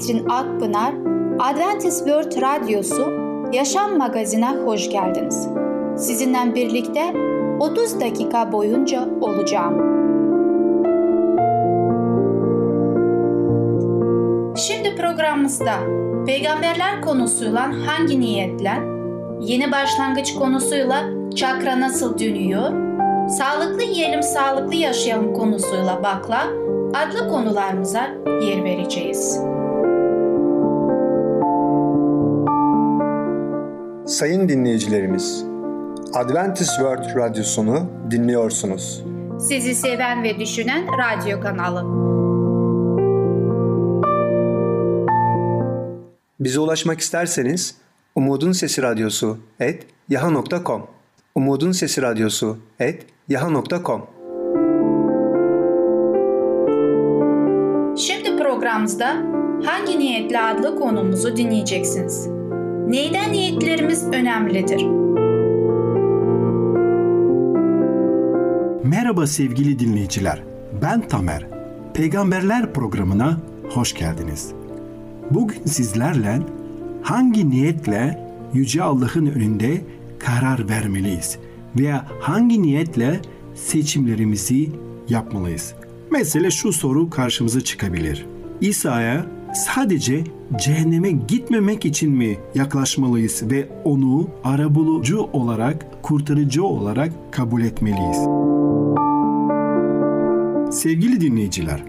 Ketrin Akpınar, Adventist World Radyosu Yaşam Magazin'e hoş geldiniz. Sizinle birlikte 30 dakika boyunca olacağım. Şimdi programımızda peygamberler konusuyla hangi niyetle, yeni başlangıç konusuyla çakra nasıl dönüyor, sağlıklı yiyelim sağlıklı yaşayalım konusuyla bakla adlı konularımıza yer vereceğiz. Sayın dinleyicilerimiz, Adventist World Radyosunu dinliyorsunuz. Sizi seven ve düşünen radyo kanalı. Bize ulaşmak isterseniz Umutun Sesi Radyosu et yaha.com Umutun Sesi Radyosu et yaha.com Şimdi programımızda hangi niyetle adlı konumuzu dinleyeceksiniz. Neyden niyetlerimiz önemlidir? Merhaba sevgili dinleyiciler. Ben Tamer. Peygamberler programına hoş geldiniz. Bugün sizlerle hangi niyetle yüce Allah'ın önünde karar vermeliyiz veya hangi niyetle seçimlerimizi yapmalıyız? Mesela şu soru karşımıza çıkabilir. İsa'ya sadece cehenneme gitmemek için mi yaklaşmalıyız ve onu arabulucu olarak, kurtarıcı olarak kabul etmeliyiz? Sevgili dinleyiciler,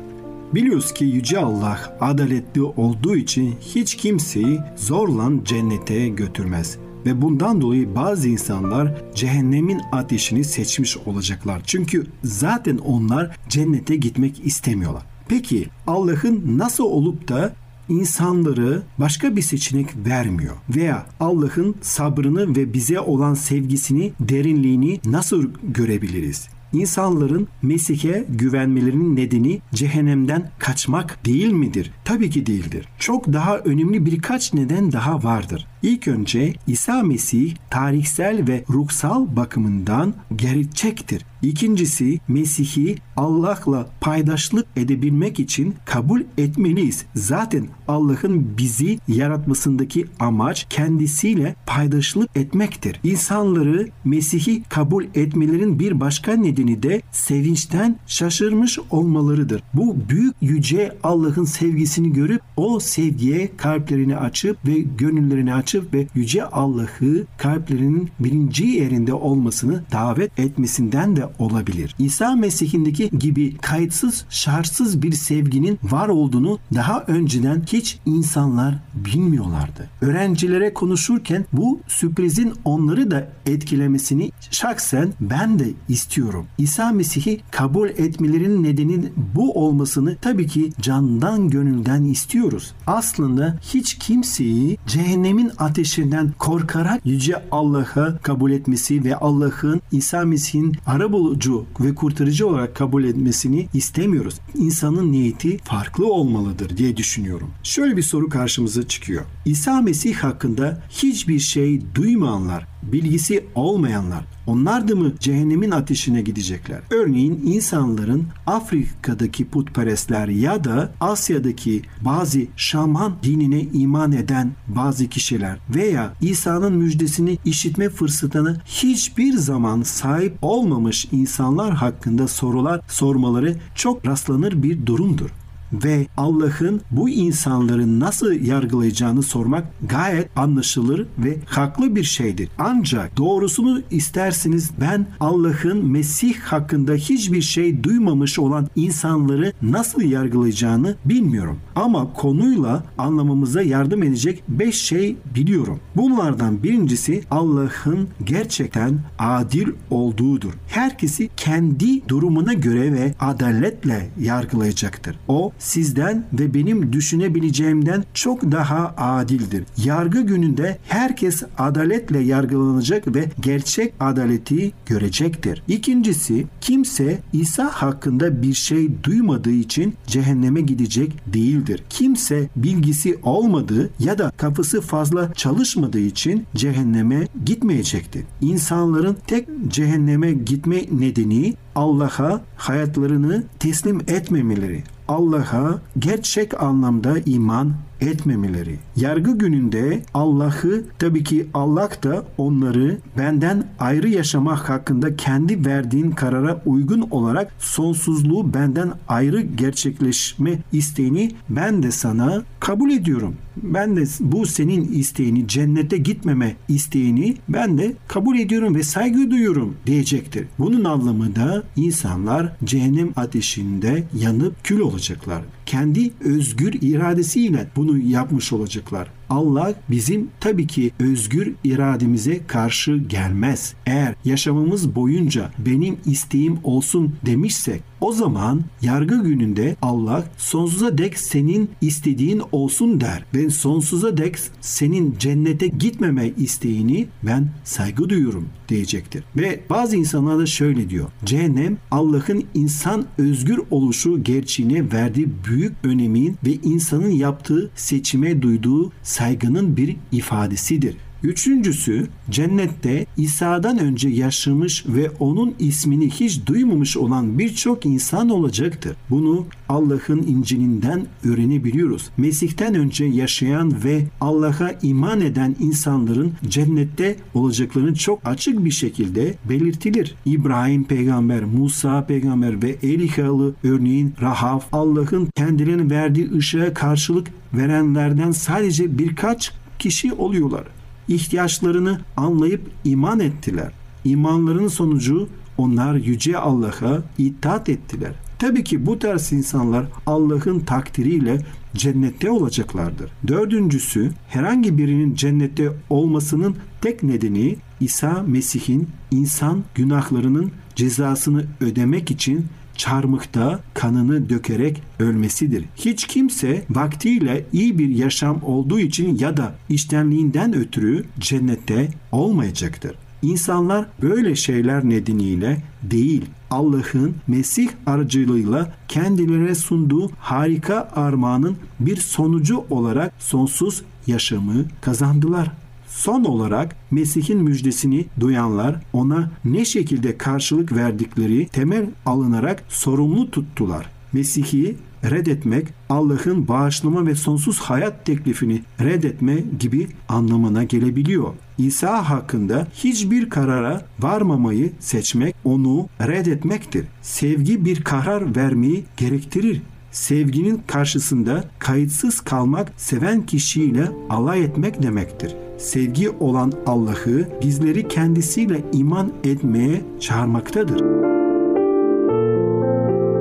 biliyoruz ki Yüce Allah adaletli olduğu için hiç kimseyi zorla cennete götürmez. Ve bundan dolayı bazı insanlar cehennemin ateşini seçmiş olacaklar. Çünkü zaten onlar cennete gitmek istemiyorlar. Peki Allah'ın nasıl olup da insanları başka bir seçenek vermiyor veya Allah'ın sabrını ve bize olan sevgisini, derinliğini nasıl görebiliriz? İnsanların Mesih'e güvenmelerinin nedeni cehennemden kaçmak değil midir? Tabii ki değildir. Çok daha önemli birkaç neden daha vardır. İlk önce İsa Mesih tarihsel ve ruhsal bakımından gerçektir. İkincisi Mesih'i Allah'la paydaşlık edebilmek için kabul etmeliyiz. Zaten Allah'ın bizi yaratmasındaki amaç kendisiyle paydaşlık etmektir. İnsanları Mesih'i kabul etmelerin bir başka nedeni de sevinçten şaşırmış olmalarıdır. Bu büyük yüce Allah'ın sevgisini görüp o sevgiye kalplerini açıp ve gönüllerini açıp ve yüce Allah'ı kalplerinin birinci yerinde olmasını davet etmesinden de olabilir. İsa Mesih'indeki gibi kayıtsız, şartsız bir sevginin var olduğunu daha önceden hiç insanlar bilmiyorlardı. Öğrencilere konuşurken bu sürprizin onları da etkilemesini şahsen ben de istiyorum. İsa Mesih'i kabul etmelerinin nedeni bu olmasını tabii ki candan gönülden istiyoruz. Aslında hiç kimseyi cehennemin ateşinden korkarak yüce Allah'a kabul etmesi ve Allah'ın İsa Mesih'in arabulucu ve kurtarıcı olarak kabul etmesini istemiyoruz. İnsanın niyeti farklı olmalıdır diye düşünüyorum. Şöyle bir soru karşımıza çıkıyor. İsa Mesih hakkında hiçbir şey duymayanlar, bilgisi olmayanlar onlar da mı cehennemin ateşine gidecekler? Örneğin insanların Afrika'daki putperestler ya da Asya'daki bazı şaman dinine iman eden bazı kişiler veya İsa'nın müjdesini işitme fırsatına hiçbir zaman sahip olmamış insanlar hakkında sorular sormaları çok rastlanır bir durumdur. Ve Allah'ın bu insanları nasıl yargılayacağını sormak gayet anlaşılır ve haklı bir şeydir. Ancak doğrusunu isterseniz ben Allah'ın Mesih hakkında hiçbir şey duymamış olan insanları nasıl yargılayacağını bilmiyorum. Ama konuyla anlamamıza yardım edecek 5 şey biliyorum. Bunlardan birincisi Allah'ın gerçekten adil olduğudur. Herkesi kendi durumuna göre ve adaletle yargılayacaktır. O sizden ve benim düşünebileceğimden çok daha adildir. Yargı gününde herkes adaletle yargılanacak ve gerçek adaleti görecektir. İkincisi kimse İsa hakkında bir şey duymadığı için cehenneme gidecek değildir. Kimse bilgisi olmadığı ya da kafası fazla çalışmadığı için cehenneme gitmeyecektir. İnsanların tek cehenneme gitme nedeni Allah'a hayatlarını teslim etmemeleri, Allah'a gerçek anlamda iman etmemeleri. Yargı gününde Allah'ı tabii ki Allah da onları benden ayrı yaşamak hakkında kendi verdiğin karara uygun olarak sonsuzluğu benden ayrı gerçekleşme isteğini ben de sana kabul ediyorum. Ben de bu senin isteğini cennete gitmeme isteğini ben de kabul ediyorum ve saygı duyuyorum diyecektir. Bunun anlamı da insanlar cehennem ateşinde yanıp kül olacaklar. Kendi özgür iradesiyle bunu yapmış olacaklar. Allah bizim tabii ki özgür irademize karşı gelmez. Eğer yaşamımız boyunca benim isteğim olsun demişsek o zaman yargı gününde Allah sonsuza dek senin istediğin olsun der. Ben sonsuza dek senin cennete gitmeme isteğini ben saygı duyuyorum diyecektir. Ve bazı insanlar da şöyle diyor. Cehennem Allah'ın insan özgür oluşu gerçeğine verdiği büyük önemin ve insanın yaptığı seçime duyduğu saygının bir ifadesidir. Üçüncüsü cennette İsa'dan önce yaşamış ve onun ismini hiç duymamış olan birçok insan olacaktır. Bunu Allah'ın İncil'inden öğrenebiliyoruz. Mesih'ten önce yaşayan ve Allah'a iman eden insanların cennette olacaklarını çok açık bir şekilde belirtilir. İbrahim peygamber, Musa peygamber ve Elikalı örneğin Rahav Allah'ın kendilerine verdiği ışığa karşılık verenlerden sadece birkaç kişi oluyorlar ihtiyaçlarını anlayıp iman ettiler. İmanların sonucu onlar yüce Allah'a itaat ettiler. Tabii ki bu tarz insanlar Allah'ın takdiriyle cennette olacaklardır. Dördüncüsü herhangi birinin cennette olmasının tek nedeni İsa Mesih'in insan günahlarının cezasını ödemek için çarmıhta kanını dökerek ölmesidir. Hiç kimse vaktiyle iyi bir yaşam olduğu için ya da iştenliğinden ötürü cennette olmayacaktır. İnsanlar böyle şeyler nedeniyle değil, Allah'ın Mesih aracılığıyla kendilerine sunduğu harika armağanın bir sonucu olarak sonsuz yaşamı kazandılar. Son olarak Mesih'in müjdesini duyanlar ona ne şekilde karşılık verdikleri temel alınarak sorumlu tuttular. Mesih'i reddetmek Allah'ın bağışlama ve sonsuz hayat teklifini reddetme gibi anlamına gelebiliyor. İsa hakkında hiçbir karara varmamayı seçmek onu reddetmektir. Sevgi bir karar vermeyi gerektirir. Sevginin karşısında kayıtsız kalmak seven kişiyle alay etmek demektir sevgi olan Allah'ı bizleri kendisiyle iman etmeye çağırmaktadır.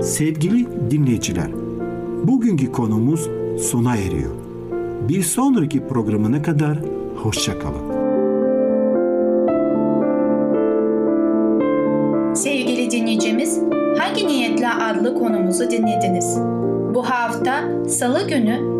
Sevgili dinleyiciler, bugünkü konumuz sona eriyor. Bir sonraki programına kadar hoşçakalın. Sevgili dinleyicimiz, Hangi Niyetle adlı konumuzu dinlediniz? Bu hafta Salı günü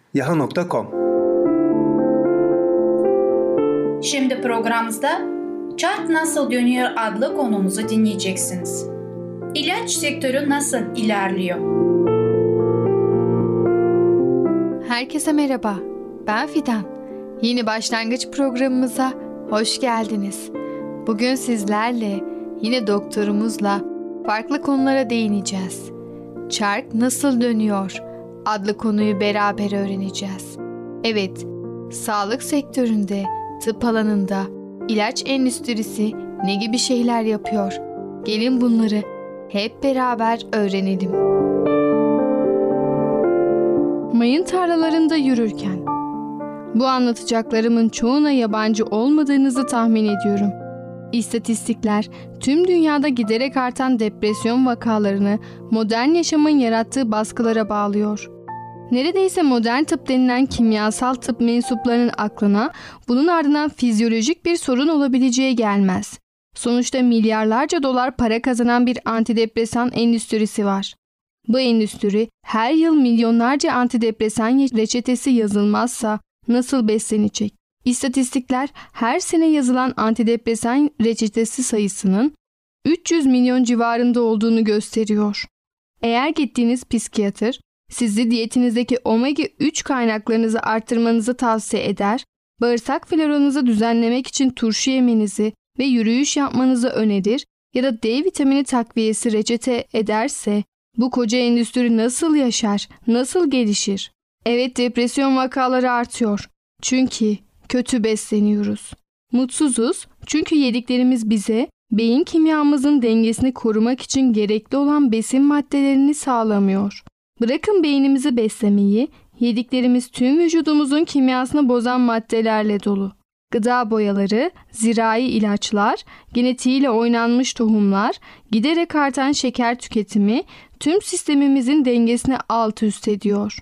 yaha.com Şimdi programımızda Çark Nasıl Dönüyor adlı konumuzu dinleyeceksiniz. İlaç sektörü nasıl ilerliyor? Herkese merhaba. Ben Fidan. Yeni başlangıç programımıza hoş geldiniz. Bugün sizlerle yine doktorumuzla farklı konulara değineceğiz. Çark nasıl dönüyor adlı konuyu beraber öğreneceğiz. Evet, sağlık sektöründe, tıp alanında, ilaç endüstrisi ne gibi şeyler yapıyor? Gelin bunları hep beraber öğrenelim. Mayın tarlalarında yürürken bu anlatacaklarımın çoğuna yabancı olmadığınızı tahmin ediyorum. İstatistikler tüm dünyada giderek artan depresyon vakalarını modern yaşamın yarattığı baskılara bağlıyor. Neredeyse modern tıp denilen kimyasal tıp mensuplarının aklına bunun ardından fizyolojik bir sorun olabileceği gelmez. Sonuçta milyarlarca dolar para kazanan bir antidepresan endüstrisi var. Bu endüstri her yıl milyonlarca antidepresan reçetesi yazılmazsa nasıl beslenecek? İstatistikler her sene yazılan antidepresan reçetesi sayısının 300 milyon civarında olduğunu gösteriyor. Eğer gittiğiniz psikiyatr sizi diyetinizdeki omega 3 kaynaklarınızı arttırmanızı tavsiye eder, bağırsak floranızı düzenlemek için turşu yemenizi ve yürüyüş yapmanızı önerir ya da D vitamini takviyesi reçete ederse bu koca endüstri nasıl yaşar, nasıl gelişir? Evet depresyon vakaları artıyor. Çünkü kötü besleniyoruz. Mutsuzuz çünkü yediklerimiz bize beyin kimyamızın dengesini korumak için gerekli olan besin maddelerini sağlamıyor. Bırakın beynimizi beslemeyi, yediklerimiz tüm vücudumuzun kimyasını bozan maddelerle dolu. Gıda boyaları, zirai ilaçlar, genetiğiyle oynanmış tohumlar, giderek artan şeker tüketimi tüm sistemimizin dengesini alt üst ediyor.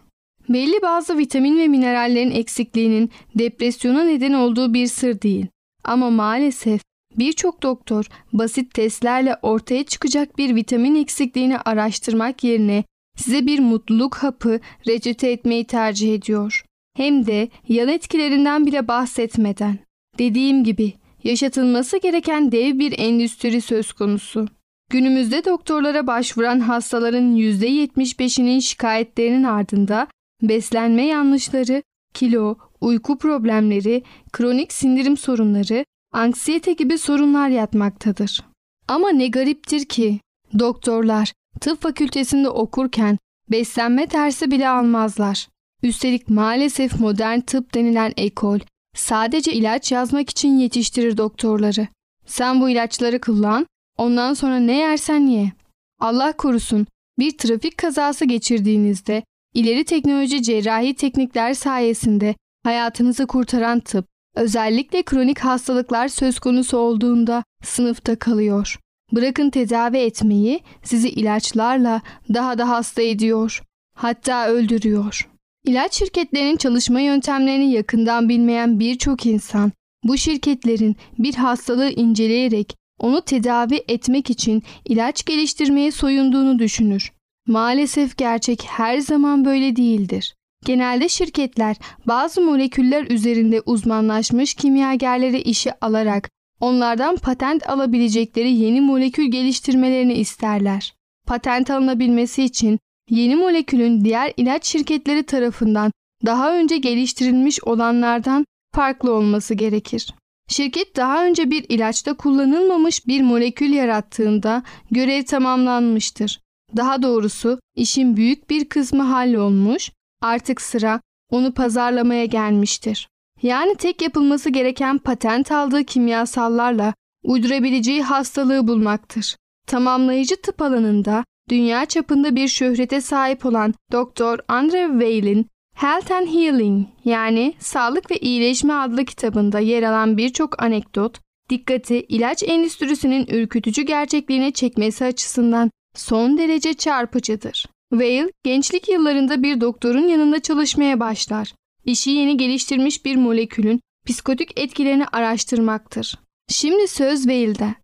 Belli bazı vitamin ve minerallerin eksikliğinin depresyona neden olduğu bir sır değil. Ama maalesef birçok doktor basit testlerle ortaya çıkacak bir vitamin eksikliğini araştırmak yerine size bir mutluluk hapı reçete etmeyi tercih ediyor. Hem de yan etkilerinden bile bahsetmeden. Dediğim gibi yaşatılması gereken dev bir endüstri söz konusu. Günümüzde doktorlara başvuran hastaların %75'inin şikayetlerinin ardında beslenme yanlışları, kilo, uyku problemleri, kronik sindirim sorunları, anksiyete gibi sorunlar yatmaktadır. Ama ne gariptir ki doktorlar tıp fakültesinde okurken beslenme dersi bile almazlar. Üstelik maalesef modern tıp denilen ekol sadece ilaç yazmak için yetiştirir doktorları. Sen bu ilaçları kullan, ondan sonra ne yersen ye. Allah korusun bir trafik kazası geçirdiğinizde ileri teknoloji cerrahi teknikler sayesinde hayatınızı kurtaran tıp özellikle kronik hastalıklar söz konusu olduğunda sınıfta kalıyor. Bırakın tedavi etmeyi sizi ilaçlarla daha da hasta ediyor. Hatta öldürüyor. İlaç şirketlerinin çalışma yöntemlerini yakından bilmeyen birçok insan bu şirketlerin bir hastalığı inceleyerek onu tedavi etmek için ilaç geliştirmeye soyunduğunu düşünür. Maalesef gerçek her zaman böyle değildir. Genelde şirketler bazı moleküller üzerinde uzmanlaşmış kimyagerleri işe alarak onlardan patent alabilecekleri yeni molekül geliştirmelerini isterler. Patent alınabilmesi için yeni molekülün diğer ilaç şirketleri tarafından daha önce geliştirilmiş olanlardan farklı olması gerekir. Şirket daha önce bir ilaçta kullanılmamış bir molekül yarattığında görev tamamlanmıştır. Daha doğrusu işin büyük bir kısmı hallolmuş, artık sıra onu pazarlamaya gelmiştir. Yani tek yapılması gereken patent aldığı kimyasallarla uydurabileceği hastalığı bulmaktır. Tamamlayıcı tıp alanında dünya çapında bir şöhrete sahip olan Dr. Andre Weil'in Health and Healing yani Sağlık ve İyileşme adlı kitabında yer alan birçok anekdot, dikkati ilaç endüstrisinin ürkütücü gerçekliğine çekmesi açısından son derece çarpıcıdır. Weil, gençlik yıllarında bir doktorun yanında çalışmaya başlar. İşi yeni geliştirmiş bir molekülün psikotik etkilerini araştırmaktır. Şimdi söz Weil'de.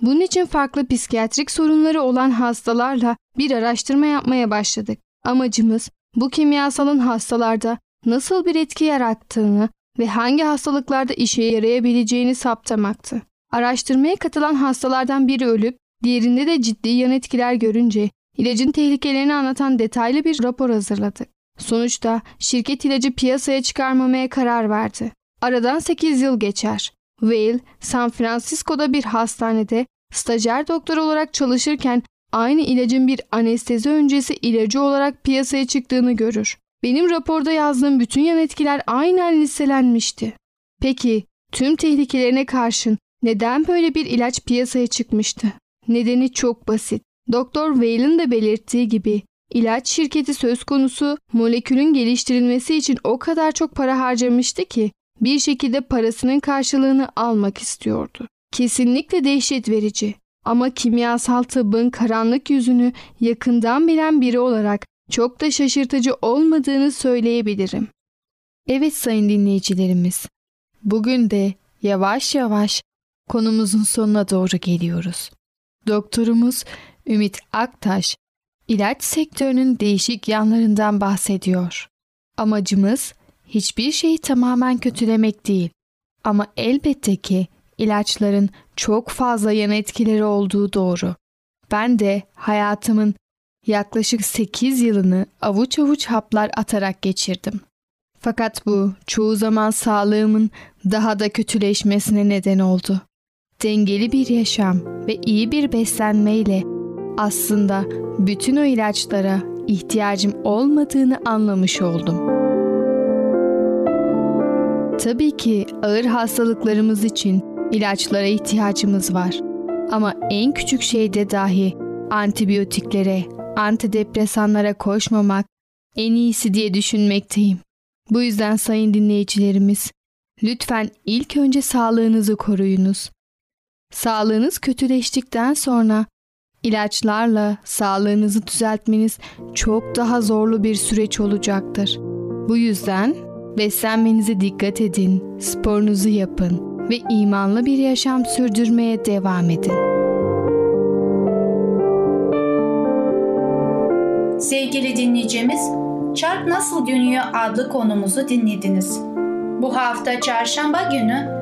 Bunun için farklı psikiyatrik sorunları olan hastalarla bir araştırma yapmaya başladık. Amacımız bu kimyasalın hastalarda nasıl bir etki yarattığını ve hangi hastalıklarda işe yarayabileceğini saptamaktı. Araştırmaya katılan hastalardan biri ölüp diğerinde de ciddi yan etkiler görünce ilacın tehlikelerini anlatan detaylı bir rapor hazırladık. Sonuçta şirket ilacı piyasaya çıkarmamaya karar verdi. Aradan 8 yıl geçer. Whale, San Francisco'da bir hastanede stajyer doktor olarak çalışırken aynı ilacın bir anestezi öncesi ilacı olarak piyasaya çıktığını görür. Benim raporda yazdığım bütün yan etkiler aynen listelenmişti. Peki tüm tehlikelerine karşın neden böyle bir ilaç piyasaya çıkmıştı? Nedeni çok basit. Doktor Whale'ın da belirttiği gibi ilaç şirketi söz konusu molekülün geliştirilmesi için o kadar çok para harcamıştı ki bir şekilde parasının karşılığını almak istiyordu. Kesinlikle dehşet verici ama kimyasal tıbbın karanlık yüzünü yakından bilen biri olarak çok da şaşırtıcı olmadığını söyleyebilirim. Evet sayın dinleyicilerimiz, bugün de yavaş yavaş konumuzun sonuna doğru geliyoruz. Doktorumuz Ümit Aktaş, ilaç sektörünün değişik yanlarından bahsediyor. Amacımız hiçbir şeyi tamamen kötülemek değil. Ama elbette ki ilaçların çok fazla yan etkileri olduğu doğru. Ben de hayatımın yaklaşık 8 yılını avuç avuç haplar atarak geçirdim. Fakat bu çoğu zaman sağlığımın daha da kötüleşmesine neden oldu. Dengeli bir yaşam ve iyi bir beslenmeyle aslında bütün o ilaçlara ihtiyacım olmadığını anlamış oldum. Tabii ki ağır hastalıklarımız için ilaçlara ihtiyacımız var. Ama en küçük şeyde dahi antibiyotiklere, antidepresanlara koşmamak en iyisi diye düşünmekteyim. Bu yüzden sayın dinleyicilerimiz, lütfen ilk önce sağlığınızı koruyunuz. Sağlığınız kötüleştikten sonra ilaçlarla sağlığınızı düzeltmeniz çok daha zorlu bir süreç olacaktır. Bu yüzden beslenmenize dikkat edin, sporunuzu yapın ve imanlı bir yaşam sürdürmeye devam edin. Sevgili dinleyicimiz, Çark Nasıl Dönüyor adlı konumuzu dinlediniz. Bu hafta çarşamba günü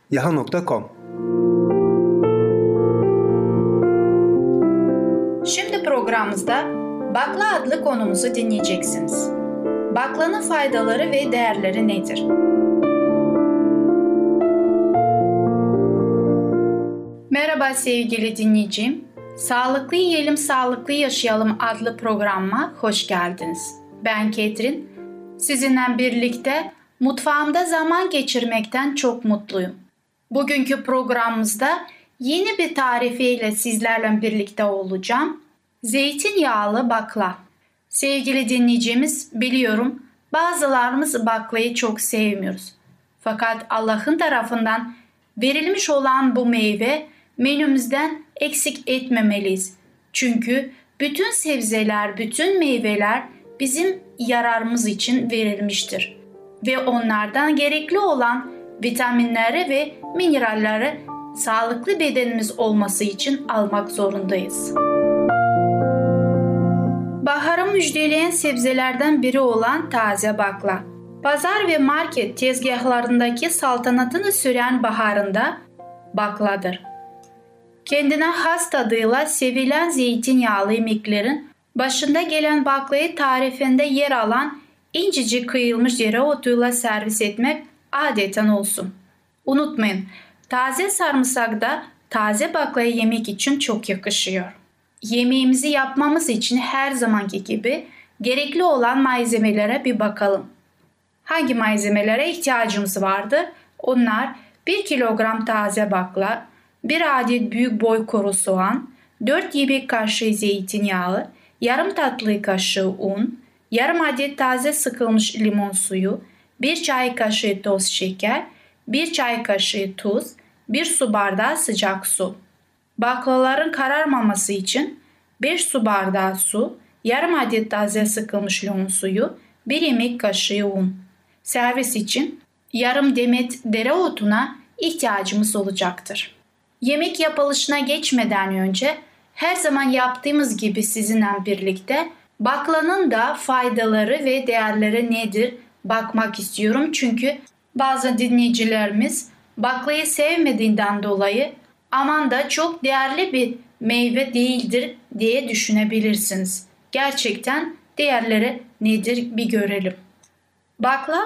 yaha.com Şimdi programımızda Bakla adlı konumuzu dinleyeceksiniz. Baklanın faydaları ve değerleri nedir? Merhaba sevgili dinleyicim. Sağlıklı Yiyelim Sağlıklı Yaşayalım adlı programıma hoş geldiniz. Ben Ketrin. Sizinle birlikte mutfağımda zaman geçirmekten çok mutluyum. Bugünkü programımızda yeni bir tarifiyle sizlerle birlikte olacağım. Zeytinyağlı bakla. Sevgili dinleyicimiz biliyorum bazılarımız baklayı çok sevmiyoruz. Fakat Allah'ın tarafından verilmiş olan bu meyve menümüzden eksik etmemeliyiz. Çünkü bütün sebzeler, bütün meyveler bizim yararımız için verilmiştir. Ve onlardan gerekli olan vitaminleri ve mineralleri sağlıklı bedenimiz olması için almak zorundayız. Baharı müjdeleyen sebzelerden biri olan taze bakla. Pazar ve market tezgahlarındaki saltanatını süren baharında bakladır. Kendine has tadıyla sevilen zeytinyağlı yemeklerin başında gelen baklayı tarifinde yer alan incecik kıyılmış dereotuyla servis etmek adeten olsun. Unutmayın, taze sarımsak da taze baklayı yemek için çok yakışıyor. Yemeğimizi yapmamız için her zamanki gibi gerekli olan malzemelere bir bakalım. Hangi malzemelere ihtiyacımız vardı? Onlar 1 kilogram taze bakla, 1 adet büyük boy kuru soğan, 4 yemek kaşığı zeytinyağı, yarım tatlı kaşığı un, yarım adet taze sıkılmış limon suyu, 1 çay kaşığı toz şeker, 1 çay kaşığı tuz, 1 su bardağı sıcak su. Baklaların kararmaması için 5 su bardağı su, yarım adet taze sıkılmış limon suyu, bir yemek kaşığı un. Servis için yarım demet dereotuna ihtiyacımız olacaktır. Yemek yapılışına geçmeden önce her zaman yaptığımız gibi sizinle birlikte baklanın da faydaları ve değerleri nedir bakmak istiyorum. Çünkü bazı dinleyicilerimiz baklayı sevmediğinden dolayı aman da çok değerli bir meyve değildir diye düşünebilirsiniz. Gerçekten değerleri nedir bir görelim. Bakla,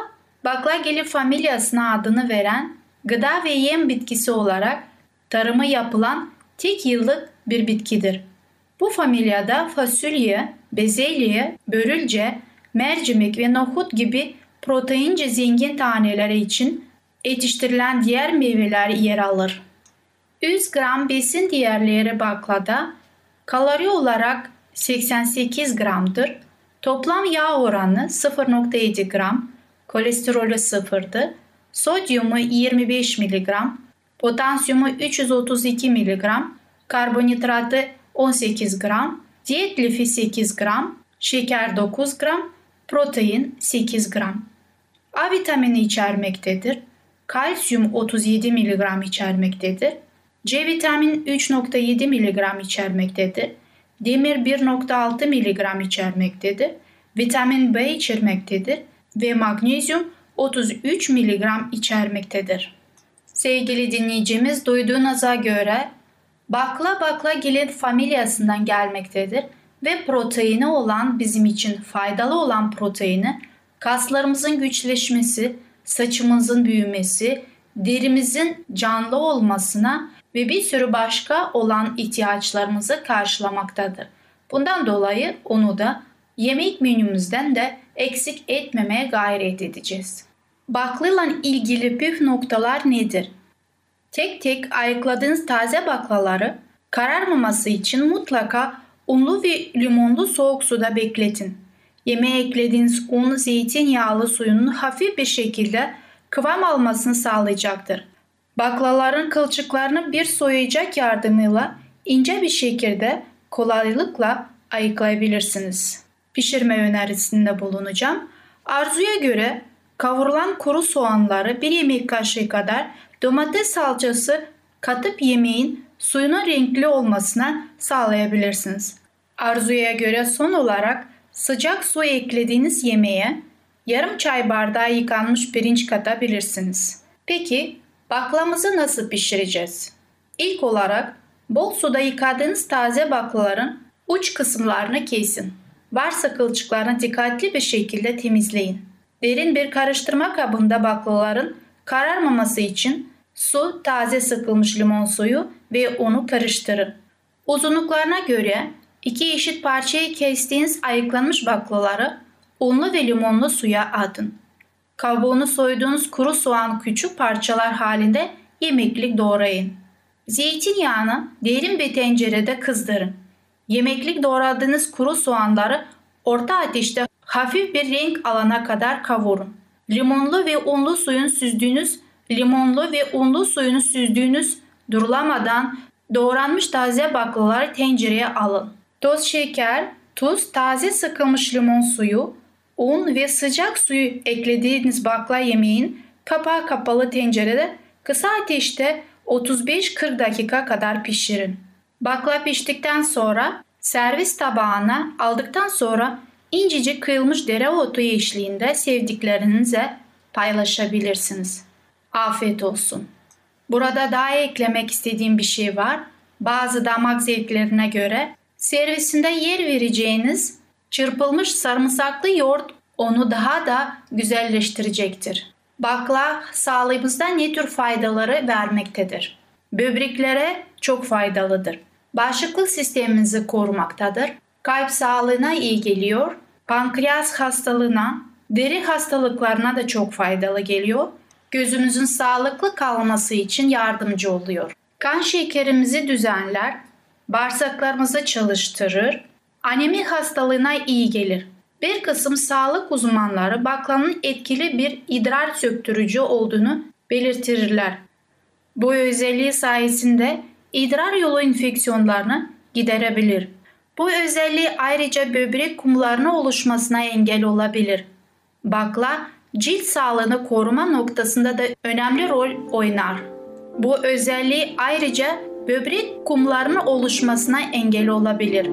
baklagili familyasına adını veren gıda ve yem bitkisi olarak tarımı yapılan tek yıllık bir bitkidir. Bu familyada fasulye, bezelye, börülce, mercimek ve nohut gibi proteince zengin taneleri için yetiştirilen diğer meyveler yer alır. 100 gram besin değerleri baklada kalori olarak 88 gramdır. Toplam yağ oranı 0.7 gram, kolesterolü sıfırdı, sodyumu 25 mg, potasyumu 332 mg, karbonhidratı 18 gram, diyet lifi 8 gram, şeker 9 gram, protein 8 gram. A vitamini içermektedir. Kalsiyum 37 mg içermektedir. C vitamin 3.7 mg içermektedir. Demir 1.6 mg içermektedir. Vitamin B içermektedir ve magnezyum 33 mg içermektedir. Sevgili dinleyicimiz duyduğunuza göre bakla baklagilin familyasından gelmektedir ve proteini olan bizim için faydalı olan proteini kaslarımızın güçleşmesi, saçımızın büyümesi, derimizin canlı olmasına ve bir sürü başka olan ihtiyaçlarımızı karşılamaktadır. Bundan dolayı onu da yemek menümüzden de eksik etmemeye gayret edeceğiz. Baklayla ilgili püf noktalar nedir? Tek tek ayıkladığınız taze baklaları kararmaması için mutlaka unlu ve limonlu soğuk suda bekletin. Yemeğe eklediğiniz un, zeytinyağlı suyunun hafif bir şekilde kıvam almasını sağlayacaktır. Baklaların kılçıklarını bir soyacak yardımıyla ince bir şekilde kolaylıkla ayıklayabilirsiniz. Pişirme önerisinde bulunacağım. Arzuya göre kavurulan kuru soğanları bir yemek kaşığı kadar domates salçası katıp yemeğin suyunun renkli olmasına sağlayabilirsiniz. Arzuya göre son olarak sıcak su eklediğiniz yemeğe yarım çay bardağı yıkanmış pirinç katabilirsiniz. Peki baklamızı nasıl pişireceğiz? İlk olarak bol suda yıkadığınız taze baklaların uç kısımlarını kesin. Varsa kılçıklarını dikkatli bir şekilde temizleyin. Derin bir karıştırma kabında baklaların kararmaması için su, taze sıkılmış limon suyu ve onu karıştırın. Uzunluklarına göre iki eşit parçaya kestiğiniz ayıklanmış baklaları unlu ve limonlu suya atın. Kabuğunu soyduğunuz kuru soğan küçük parçalar halinde yemeklik doğrayın. Zeytinyağını derin bir tencerede kızdırın. Yemeklik doğradığınız kuru soğanları orta ateşte hafif bir renk alana kadar kavurun. Limonlu ve unlu suyun süzdüğünüz, limonlu ve unlu suyunu süzdüğünüz durulamadan doğranmış taze baklaları tencereye alın. Toz şeker, tuz, taze sıkılmış limon suyu, un ve sıcak suyu eklediğiniz bakla yemeğin kapağı kapalı tencerede kısa ateşte 35-40 dakika kadar pişirin. Bakla piştikten sonra servis tabağına aldıktan sonra incecik kıyılmış dereotu eşliğinde sevdiklerinize paylaşabilirsiniz. Afiyet olsun. Burada daha eklemek istediğim bir şey var. Bazı damak zevklerine göre servisinde yer vereceğiniz çırpılmış sarımsaklı yoğurt onu daha da güzelleştirecektir. Bakla sağlığımızda ne tür faydaları vermektedir? Böbreklere çok faydalıdır. Bağışıklık sistemimizi korumaktadır. Kalp sağlığına iyi geliyor. Pankreas hastalığına, deri hastalıklarına da çok faydalı geliyor. Gözümüzün sağlıklı kalması için yardımcı oluyor. Kan şekerimizi düzenler, bağırsaklarımızı çalıştırır, anemi hastalığına iyi gelir. Bir kısım sağlık uzmanları baklanın etkili bir idrar söktürücü olduğunu belirtirler. Bu özelliği sayesinde idrar yolu enfeksiyonlarını giderebilir. Bu özelliği ayrıca böbrek kumlarının oluşmasına engel olabilir. Bakla cilt sağlığını koruma noktasında da önemli rol oynar. Bu özelliği ayrıca böbrek kumlarının oluşmasına engel olabilir.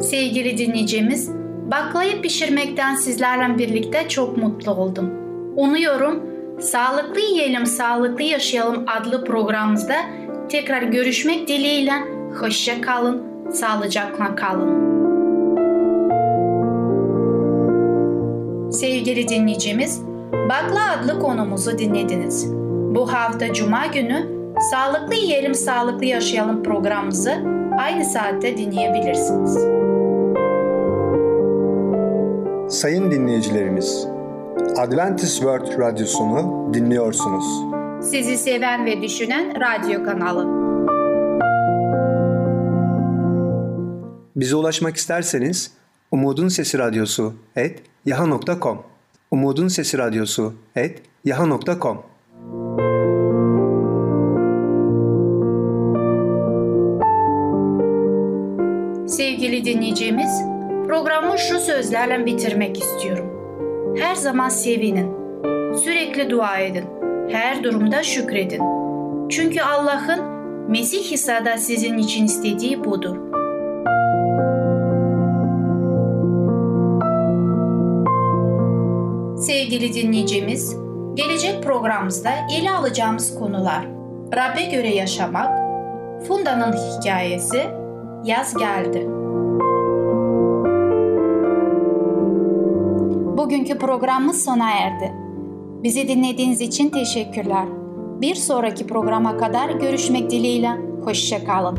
Sevgili dinleyicimiz, baklayı pişirmekten sizlerle birlikte çok mutlu oldum. Umuyorum Sağlıklı Yiyelim, Sağlıklı Yaşayalım adlı programımızda tekrar görüşmek dileğiyle hoşça kalın, sağlıcakla kalın. Sevgili dinleyicimiz, Bakla adlı konumuzu dinlediniz. Bu hafta Cuma günü Sağlıklı Yiyelim, Sağlıklı Yaşayalım programımızı aynı saatte dinleyebilirsiniz. Sayın dinleyicilerimiz, Adventist World Radyosunu dinliyorsunuz. Sizi seven ve düşünen radyo kanalı. Bize ulaşmak isterseniz Umutun Sesi Radyosu et yaha.com Umutun Sesi Radyosu et yaha.com Sevgili dinleyicimiz, programı şu sözlerle bitirmek istiyorum. Her zaman sevinin, sürekli dua edin, her durumda şükredin. Çünkü Allah'ın Mesih İsa'da sizin için istediği budur. Sevgili dinleyicimiz, gelecek programımızda ele alacağımız konular Rabbe göre yaşamak, Funda'nın hikayesi, yaz geldi. Bugünkü programımız sona erdi. Bizi dinlediğiniz için teşekkürler. Bir sonraki programa kadar görüşmek dileğiyle. Hoşçakalın.